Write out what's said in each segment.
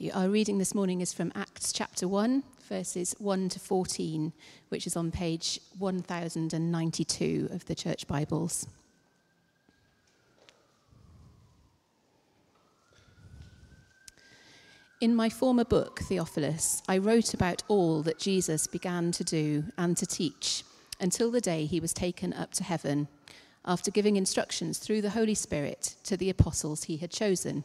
you. Our reading this morning is from Acts chapter 1, verses 1 to 14, which is on page 1092 of the Church Bibles. In my former book, Theophilus, I wrote about all that Jesus began to do and to teach until the day he was taken up to heaven, after giving instructions through the Holy Spirit to the apostles he had chosen.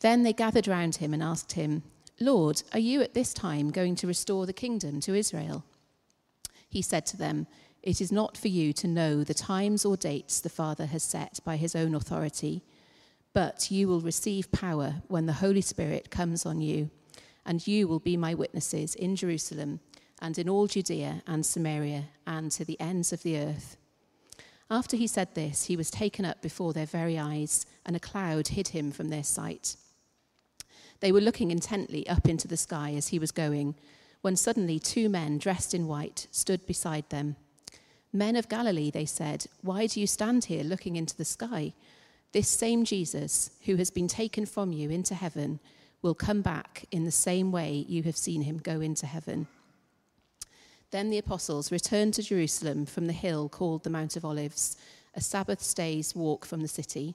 Then they gathered round him and asked him, Lord, are you at this time going to restore the kingdom to Israel? He said to them, It is not for you to know the times or dates the Father has set by his own authority, but you will receive power when the Holy Spirit comes on you, and you will be my witnesses in Jerusalem and in all Judea and Samaria and to the ends of the earth. After he said this, he was taken up before their very eyes, and a cloud hid him from their sight. They were looking intently up into the sky as he was going, when suddenly two men dressed in white stood beside them. Men of Galilee, they said, why do you stand here looking into the sky? This same Jesus, who has been taken from you into heaven, will come back in the same way you have seen him go into heaven. Then the apostles returned to Jerusalem from the hill called the Mount of Olives, a Sabbath day's walk from the city.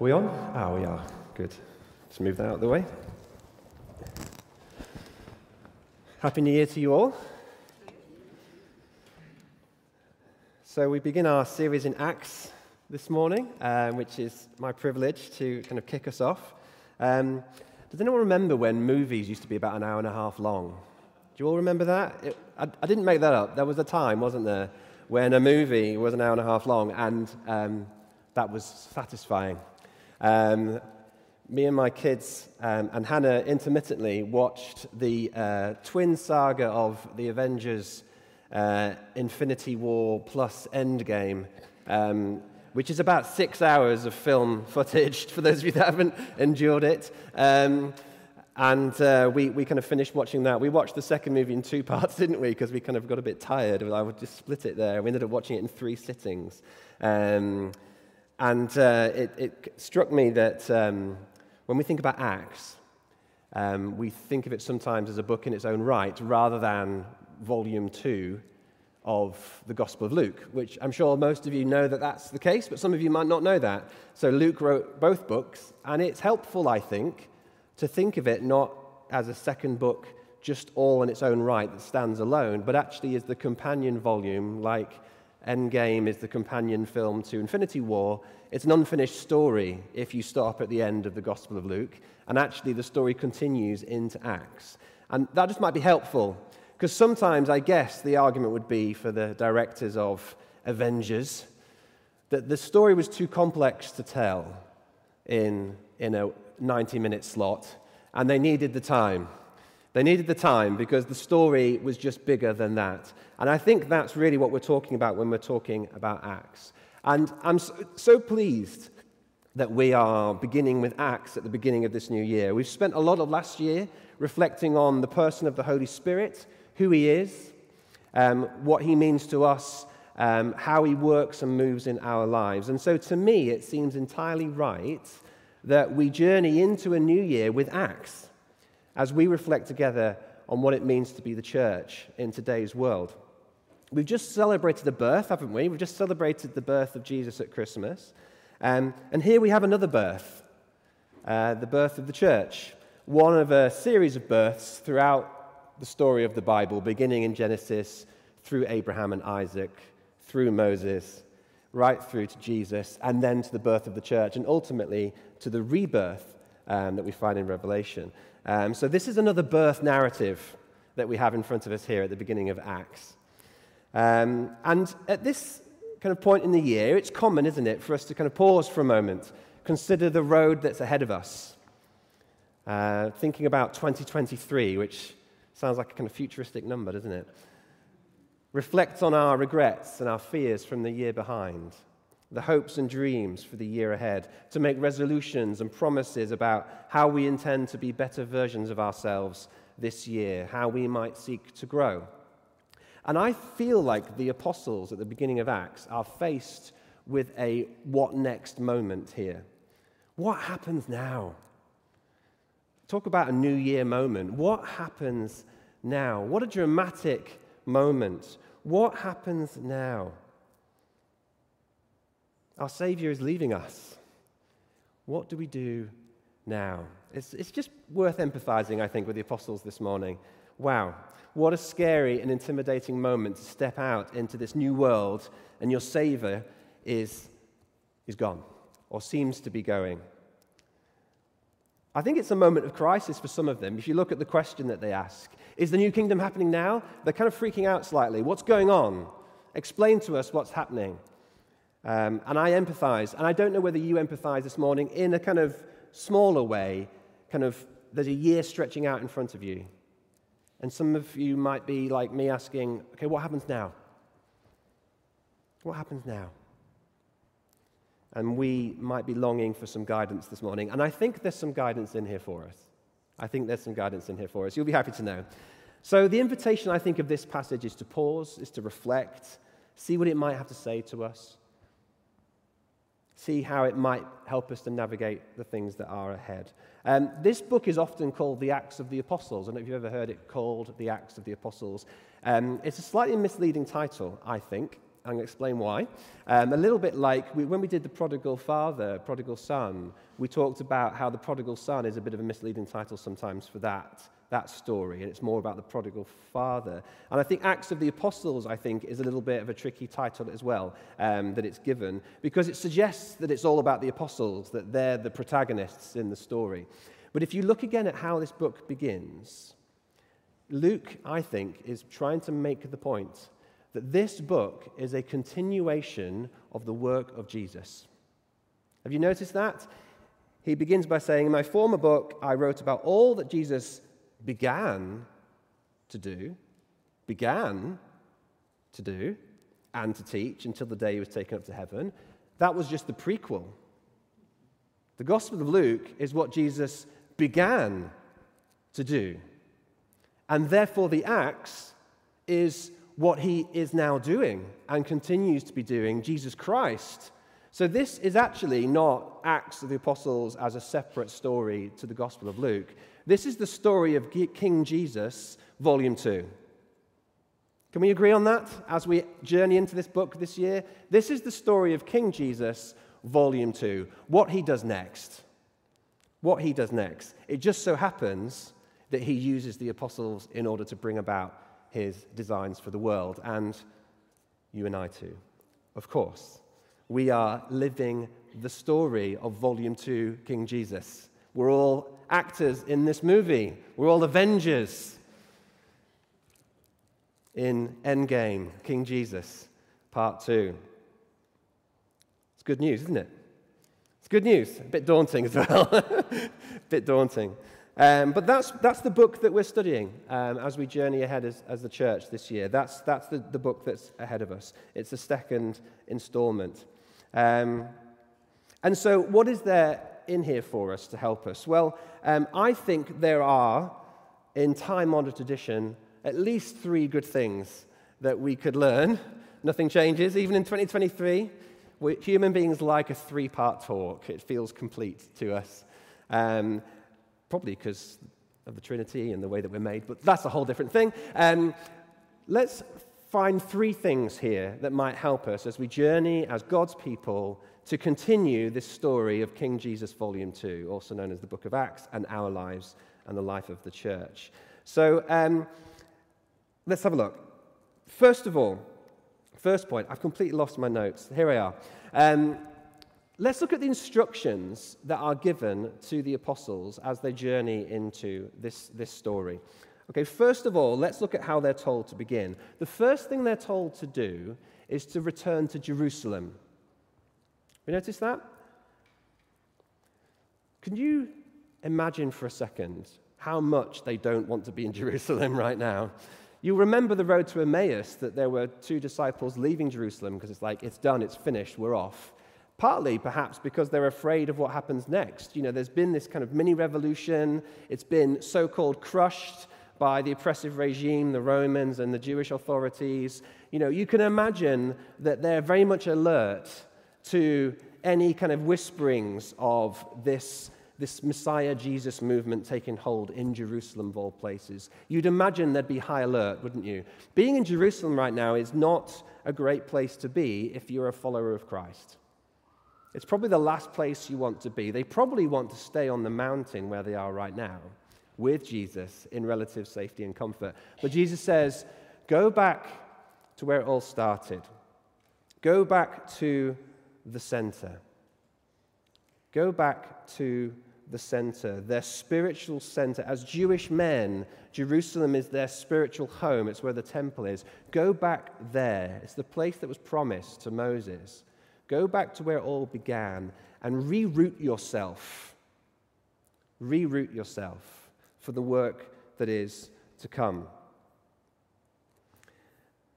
Are we on? Ah, we are. Good. Let's move that out of the way. Happy New Year to you all. So, we begin our series in Acts this morning, um, which is my privilege to kind of kick us off. Um, does anyone remember when movies used to be about an hour and a half long? Do you all remember that? It, I, I, didn't make that up. There was a time, wasn't there, when a movie was an hour and a half long, and um, that was satisfying. Um, me and my kids um, and Hannah intermittently watched the uh, twin saga of the Avengers uh, Infinity War plus Endgame, um, which is about six hours of film footage for those of you that haven't endured it. Um, and uh, we, we kind of finished watching that. We watched the second movie in two parts, didn't we? Because we kind of got a bit tired. I would just split it there. We ended up watching it in three sittings. Um, and uh, it, it, struck me that um, when we think about Acts, um, we think of it sometimes as a book in its own right rather than volume two of the Gospel of Luke, which I'm sure most of you know that that's the case, but some of you might not know that. So Luke wrote both books, and it's helpful, I think, to think of it not as a second book just all in its own right that stands alone, but actually as the companion volume like Endgame is the companion film to Infinity War. It's an unfinished story if you stop at the end of the Gospel of Luke. And actually, the story continues into Acts. And that just might be helpful because sometimes I guess the argument would be for the directors of Avengers that the story was too complex to tell in, in a 90 minute slot and they needed the time. They needed the time because the story was just bigger than that. And I think that's really what we're talking about when we're talking about Acts. And I'm so, pleased that we are beginning with Acts at the beginning of this new year. We've spent a lot of last year reflecting on the person of the Holy Spirit, who he is, um, what he means to us, um, how he works and moves in our lives. And so to me, it seems entirely right that we journey into a new year with Acts as we reflect together on what it means to be the church in today's world. We've just celebrated the birth, haven't we? We've just celebrated the birth of Jesus at Christmas. Um, and here we have another birth, uh, the birth of the church, one of a series of births throughout the story of the Bible, beginning in Genesis, through Abraham and Isaac, through Moses, right through to Jesus, and then to the birth of the church, and ultimately to the rebirth um, that we find in Revelation. Um, so, this is another birth narrative that we have in front of us here at the beginning of Acts. Um, and at this kind of point in the year, it's common, isn't it, for us to kind of pause for a moment, consider the road that's ahead of us. Uh, thinking about 2023, which sounds like a kind of futuristic number, doesn't it? Reflect on our regrets and our fears from the year behind, the hopes and dreams for the year ahead, to make resolutions and promises about how we intend to be better versions of ourselves this year, how we might seek to grow. And I feel like the apostles at the beginning of Acts are faced with a what next moment here. What happens now? Talk about a new year moment. What happens now? What a dramatic moment. What happens now? Our Savior is leaving us. What do we do now? It's, it's just worth empathizing, I think, with the apostles this morning. Wow, what a scary and intimidating moment to step out into this new world and your Savior is, is gone or seems to be going. I think it's a moment of crisis for some of them. If you look at the question that they ask, is the new kingdom happening now? They're kind of freaking out slightly. What's going on? Explain to us what's happening. Um, and I empathize. And I don't know whether you empathize this morning in a kind of smaller way, kind of there's a year stretching out in front of you. And some of you might be like me asking, okay, what happens now? What happens now? And we might be longing for some guidance this morning. And I think there's some guidance in here for us. I think there's some guidance in here for us. You'll be happy to know. So, the invitation, I think, of this passage is to pause, is to reflect, see what it might have to say to us, see how it might help us to navigate the things that are ahead. Um, this book is often called the Acts of the Apostles. I don't know if you've ever heard it called the Acts of the Apostles. Um, it's a slightly misleading title, I think. I'm going to explain why. Um, a little bit like we, when we did the prodigal father, prodigal son, we talked about how the prodigal son is a bit of a misleading title sometimes for that that story, and it's more about the prodigal father. And I think Acts of the Apostles, I think, is a little bit of a tricky title as well um, that it's given, because it suggests that it's all about the apostles, that they're the protagonists in the story. But if you look again at how this book begins, Luke, I think, is trying to make the point that this book is a continuation of the work of Jesus. Have you noticed that? He begins by saying, In my former book, I wrote about all that Jesus began to do, began to do, and to teach until the day he was taken up to heaven. That was just the prequel. The Gospel of Luke is what Jesus began to do. And therefore, the Acts is what he is now doing and continues to be doing, Jesus Christ. So, this is actually not Acts of the Apostles as a separate story to the Gospel of Luke. This is the story of King Jesus, Volume 2. Can we agree on that as we journey into this book this year? This is the story of King Jesus, Volume 2. What he does next. What he does next. It just so happens that he uses the apostles in order to bring about his designs for the world, and you and I too. Of course, we are living the story of Volume 2, King Jesus. We're all actors in this movie. We're all Avengers in Endgame, King Jesus, Part 2. It's good news, isn't it? It's good news. A bit daunting as well. a bit daunting. Um, but that's, that's the book that we're studying um, as we journey ahead as, as the church this year. That's, that's the, the book that's ahead of us. It's the second installment. Um, and so, what is there in here for us to help us? Well, um, I think there are, in time honored tradition, at least three good things that we could learn. Nothing changes, even in 2023. We, human beings like a three part talk, it feels complete to us. Um, probably because of the Trinity and the way that we're made, but that's a whole different thing. Um, let's find three things here that might help us as we journey as God's people to continue this story of King Jesus, Volume 2, also known as the Book of Acts, and our lives and the life of the church. So um, let's have a look. First of all, first point, I've completely lost my notes. Here I are. Um, let's look at the instructions that are given to the apostles as they journey into this, this story. Okay, first of all, let's look at how they're told to begin. The first thing they're told to do is to return to Jerusalem. You notice that? Can you imagine for a second how much they don't want to be in Jerusalem right now? You remember the road to Emmaus that there were two disciples leaving Jerusalem because it's like, it's done, it's finished, we're off. Partly, perhaps, because they're afraid of what happens next. You know, there's been this kind of mini revolution, it's been so called crushed by the oppressive regime, the Romans and the Jewish authorities. You know, you can imagine that they're very much alert to any kind of whisperings of this, this Messiah Jesus movement taking hold in Jerusalem, of all places. You'd imagine there'd be high alert, wouldn't you? Being in Jerusalem right now is not a great place to be if you're a follower of Christ. It's probably the last place you want to be. They probably want to stay on the mountain where they are right now with Jesus in relative safety and comfort. But Jesus says, go back to where it all started. Go back to the center. Go back to the center, their spiritual center. As Jewish men, Jerusalem is their spiritual home, it's where the temple is. Go back there. It's the place that was promised to Moses. Go back to where it all began and reroute yourself. Reroute yourself for the work that is to come.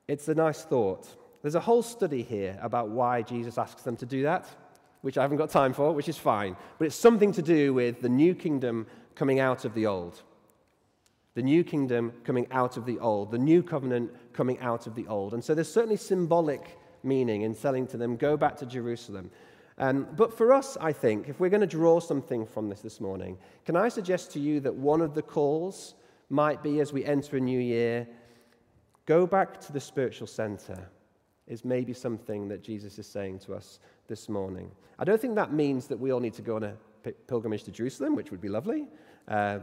It's a nice thought. There's a whole study here about why Jesus asks them to do that, which I haven't got time for, which is fine. But it's something to do with the new kingdom coming out of the old. The new kingdom coming out of the old, the new covenant coming out of the old. And so there's certainly symbolic meaning in telling to them, go back to Jerusalem. Um, but for us, I think, if we're going to draw something from this this morning, can I suggest to you that one of the calls might be as we enter a new year, go back to the spiritual center is maybe something that Jesus is saying to us this morning. I don't think that means that we all need to go on a pilgrimage to Jerusalem, which would be lovely, uh,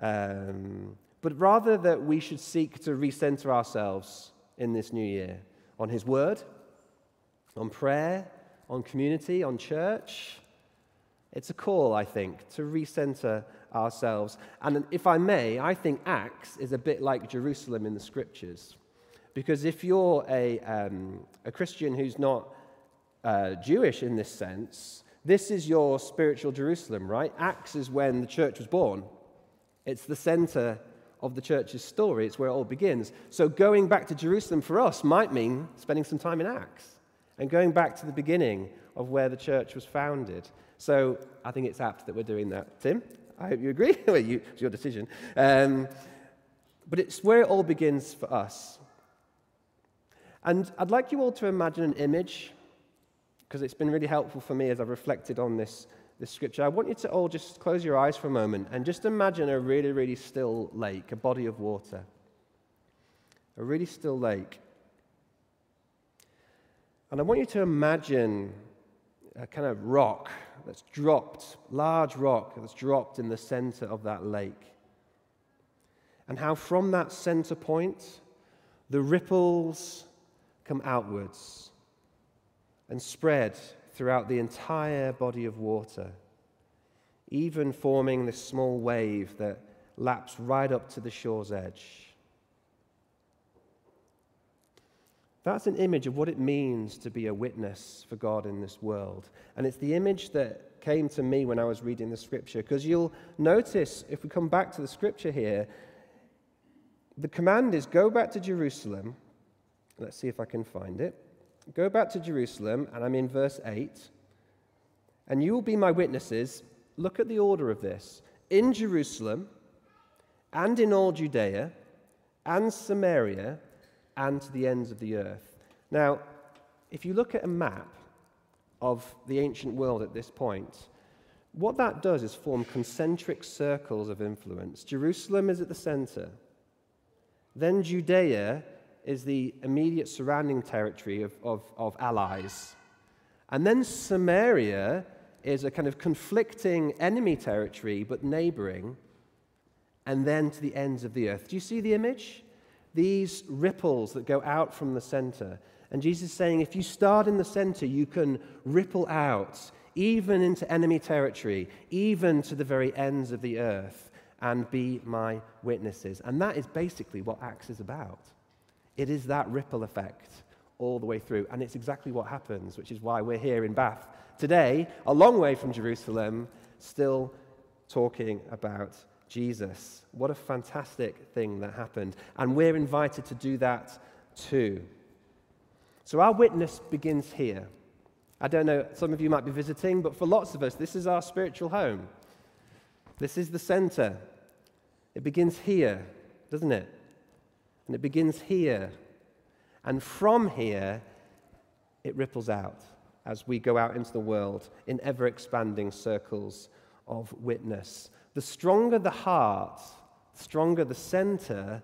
um, but rather that we should seek to recenter ourselves in this new year on His Word, on prayer, on community, on church. It's a call, I think, to recenter ourselves. And if I may, I think Acts is a bit like Jerusalem in the scriptures. Because if you're a, um, a Christian who's not uh, Jewish in this sense, this is your spiritual Jerusalem, right? Acts is when the church was born. It's the center of the church's story. It's where it all begins. So going back to Jerusalem for us might mean spending some time in Acts and going back to the beginning of where the church was founded. So I think it's apt that we're doing that. Tim, I hope you agree. well, you, it's your decision. Um, but it's where it all begins for us. And I'd like you all to imagine an image, because it's been really helpful for me as I've reflected on this, this scripture. I want you to all just close your eyes for a moment and just imagine a really, really still lake, a body of water. A really still lake. And I want you to imagine a kind of rock that's dropped, large rock that's dropped in the center of that lake. And how from that center point, the ripples come outwards and spread throughout the entire body of water, even forming this small wave that laps right up to the shore's edge. That's an image of what it means to be a witness for God in this world. And it's the image that came to me when I was reading the scripture, because you'll notice, if we come back to the scripture here, the command is go back to Jerusalem Let's see if I can find it. Go back to Jerusalem, and I'm in verse 8. And you will be my witnesses. Look at the order of this in Jerusalem, and in all Judea, and Samaria, and to the ends of the earth. Now, if you look at a map of the ancient world at this point, what that does is form concentric circles of influence. Jerusalem is at the center. Then Judea is the immediate surrounding territory of, of, of allies. And then Samaria is a kind of conflicting enemy territory, but neighboring. And then to the ends of the earth. Do you see the image? These ripples that go out from the center. And Jesus is saying, if you start in the center, you can ripple out even into enemy territory, even to the very ends of the earth, and be my witnesses. And that is basically what Acts is about. It is that ripple effect all the way through. And it's exactly what happens, which is why we're here in Bath today, a long way from Jerusalem, still talking about Jesus. What a fantastic thing that happened. And we're invited to do that too. So our witness begins here. I don't know, some of you might be visiting, but for lots of us, this is our spiritual home. This is the center. It begins here, doesn't it? And it begins here. And from here, it ripples out as we go out into the world in ever expanding circles of witness. The stronger the heart, the stronger the center,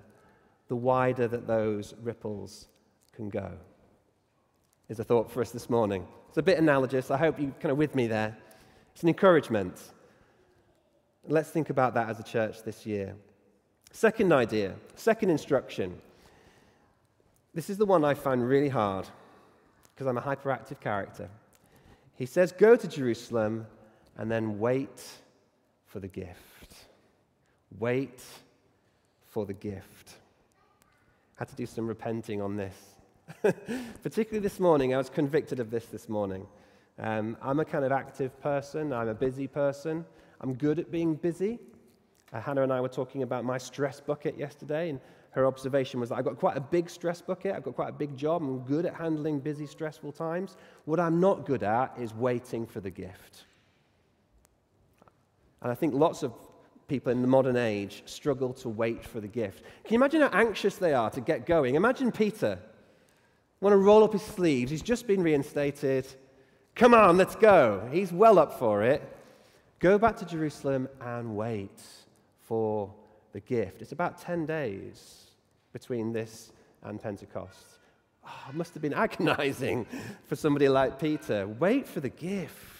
the wider that those ripples can go. Is a thought for us this morning. It's a bit analogous. I hope you're kind of with me there. It's an encouragement. Let's think about that as a church this year. Second idea, second instruction. This is the one I find really hard because I'm a hyperactive character. He says, Go to Jerusalem and then wait for the gift. Wait for the gift. I had to do some repenting on this. Particularly this morning, I was convicted of this this morning. Um, I'm a kind of active person, I'm a busy person. I'm good at being busy. Uh, Hannah and I were talking about my stress bucket yesterday, and her observation was that I've got quite a big stress bucket, I've got quite a big job, I'm good at handling busy, stressful times. What I'm not good at is waiting for the gift. And I think lots of people in the modern age struggle to wait for the gift. Can you imagine how anxious they are to get going? Imagine Peter. Want to roll up his sleeves. He's just been reinstated. Come on, let's go. He's well up for it. Go back to Jerusalem and wait for the gift. It's about 10 days between this and Pentecost. Oh, it must have been agonizing for somebody like Peter. Wait for the gift.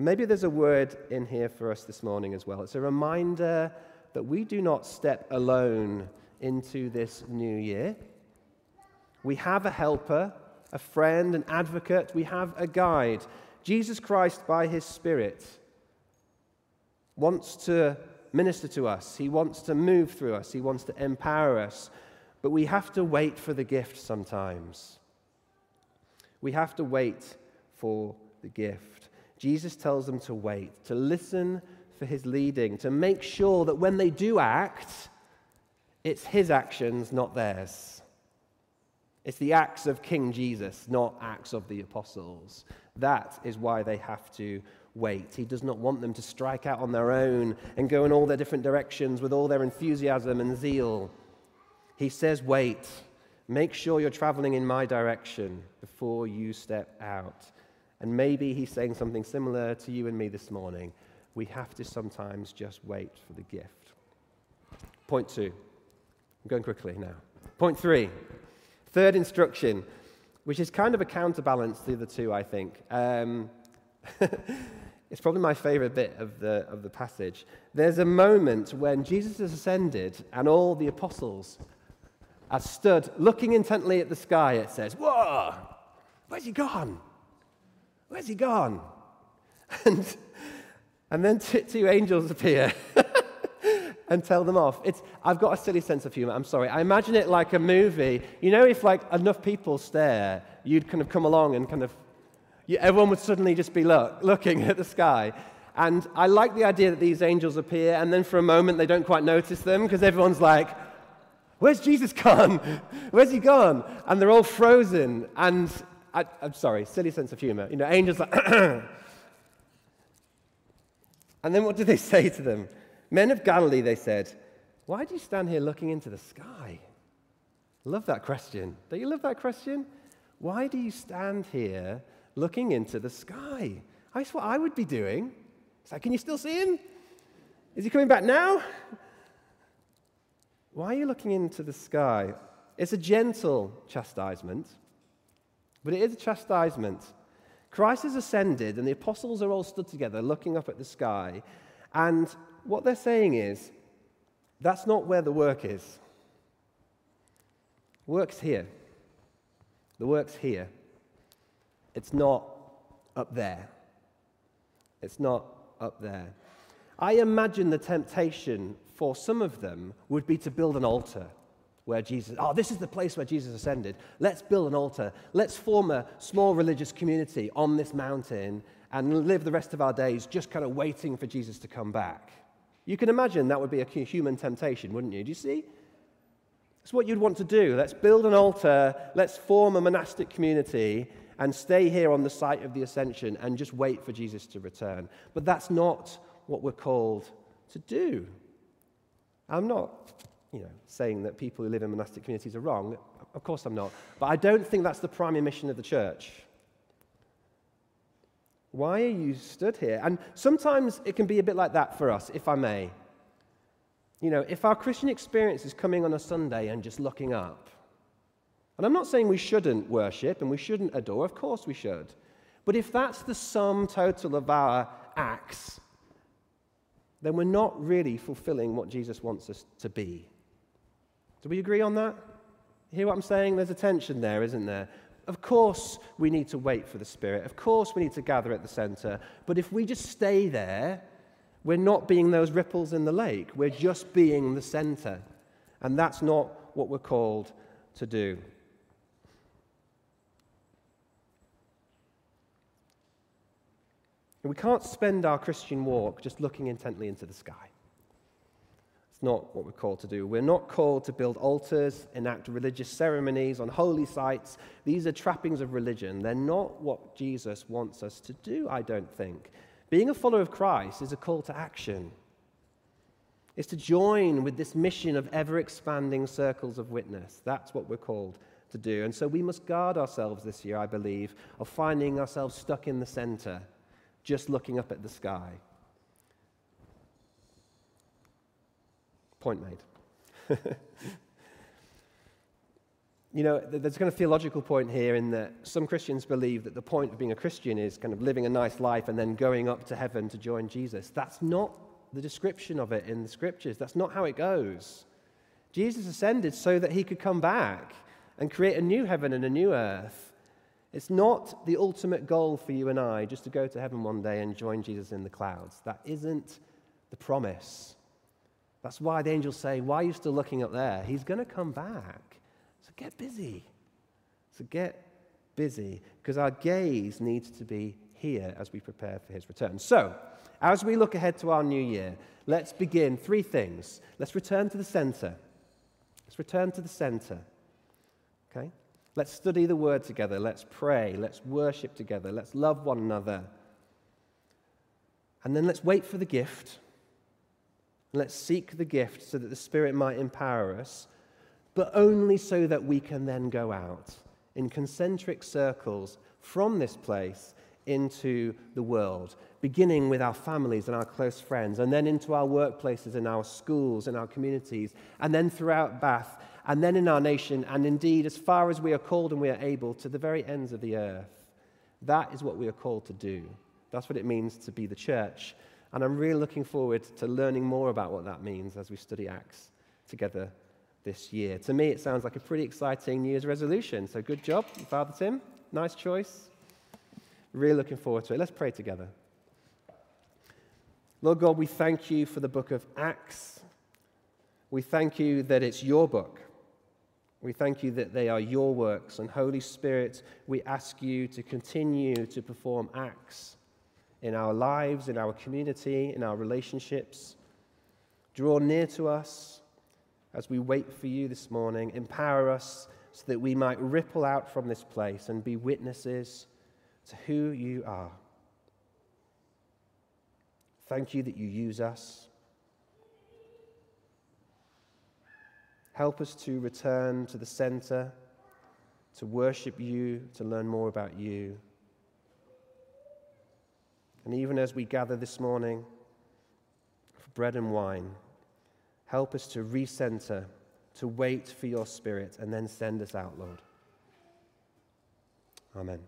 And maybe there's a word in here for us this morning as well. It's a reminder that we do not step alone into this new year. We have a helper, a friend, an advocate, we have a guide. Jesus Christ, by his Spirit, wants to minister to us, He wants to move through us, He wants to empower us. But we have to wait for the gift sometimes. We have to wait for the gift. Jesus tells them to wait, to listen for His leading, to make sure that when they do act, it's His actions, not theirs. It's the acts of King Jesus, not acts of the apostles. That is why they have to wait. He does not want them to strike out on their own and go in all their different directions with all their enthusiasm and zeal. He says, Wait, make sure you're traveling in my direction before you step out. And maybe he's saying something similar to you and me this morning. We have to sometimes just wait for the gift. Point two. I'm going quickly now. Point three. Third instruction, which is kind of a counterbalance to the two, I think. Um, it's probably my favorite bit of the, of the passage. There's a moment when Jesus has ascended and all the apostles are stood looking intently at the sky. It says, Whoa, where's he gone? Where's he gone? And, and then two angels appear and tell them off. It's, I've got a silly sense of humor. I'm sorry. I imagine it like a movie. You know, if like enough people stare, you'd kind of come along and kind of everyone would suddenly just be look, looking at the sky. And I like the idea that these angels appear, and then for a moment they don't quite notice them because everyone's like, Where's Jesus gone? Where's he gone? And they're all frozen. And I, am sorry, silly sense of humor. You know, angels like, and then what do they say to them? Men of Galilee, they said, Why do you stand here looking into the sky? Love that question. Don't you love that question? Why do you stand here looking into the sky. That's what I would be doing. It's like, can you still see him? Is he coming back now? Why are you looking into the sky? It's a gentle chastisement, but it is a chastisement. Christ has ascended, and the apostles are all stood together looking up at the sky. And what they're saying is, that's not where the work is. Work's here. The work's here. It's not up there. It's not up there. I imagine the temptation for some of them would be to build an altar where Jesus, oh, this is the place where Jesus ascended. Let's build an altar. Let's form a small religious community on this mountain and live the rest of our days just kind of waiting for Jesus to come back. You can imagine that would be a human temptation, wouldn't you? Do you see? It's what you'd want to do. Let's build an altar, let's form a monastic community, and stay here on the site of the ascension and just wait for Jesus to return. But that's not what we're called to do. I'm not, you know, saying that people who live in monastic communities are wrong. Of course I'm not. But I don't think that's the primary mission of the church. Why are you stood here? And sometimes it can be a bit like that for us, if I may. You know, if our Christian experience is coming on a Sunday and just looking up, and I'm not saying we shouldn't worship and we shouldn't adore, of course we should. But if that's the sum total of our acts, then we're not really fulfilling what Jesus wants us to be. Do we agree on that? Hear what I'm saying? There's a tension there, isn't there? Of course, we need to wait for the Spirit. Of course, we need to gather at the center. But if we just stay there, we're not being those ripples in the lake. We're just being the center. And that's not what we're called to do. We can't spend our Christian walk just looking intently into the sky. Not what we're called to do. We're not called to build altars, enact religious ceremonies on holy sites. These are trappings of religion. They're not what Jesus wants us to do, I don't think. Being a follower of Christ is a call to action. It's to join with this mission of ever expanding circles of witness. That's what we're called to do. And so we must guard ourselves this year, I believe, of finding ourselves stuck in the center just looking up at the sky. Point made. you know, there's kind of theological point here in that some Christians believe that the point of being a Christian is kind of living a nice life and then going up to heaven to join Jesus. That's not the description of it in the scriptures. That's not how it goes. Jesus ascended so that he could come back and create a new heaven and a new earth. It's not the ultimate goal for you and I just to go to heaven one day and join Jesus in the clouds. That isn't the promise. That's why the angels say, Why are you still looking up there? He's going to come back. So get busy. So get busy because our gaze needs to be here as we prepare for his return. So, as we look ahead to our new year, let's begin three things. Let's return to the center. Let's return to the center. Okay? Let's study the word together. Let's pray. Let's worship together. Let's love one another. And then let's wait for the gift. Let's seek the gift so that the Spirit might empower us, but only so that we can then go out in concentric circles from this place into the world, beginning with our families and our close friends, and then into our workplaces and our schools and our communities, and then throughout Bath and then in our nation, and indeed as far as we are called and we are able to the very ends of the earth. That is what we are called to do. That's what it means to be the church. And I'm really looking forward to learning more about what that means as we study Acts together this year. To me, it sounds like a pretty exciting New Year's resolution. So good job, Father Tim. Nice choice. Really looking forward to it. Let's pray together. Lord God, we thank you for the book of Acts. We thank you that it's your book. We thank you that they are your works. And Holy Spirit, we ask you to continue to perform acts in our lives, in our community, in our relationships. Draw near to us as we wait for you this morning. Empower us so that we might ripple out from this place and be witnesses to who you are. Thank you that you use us. Help us to return to the center, to worship you, to learn more about you. And even as we gather this morning for bread and wine, help us to recenter to wait for your Spirit and then send us out, Lord. Amen.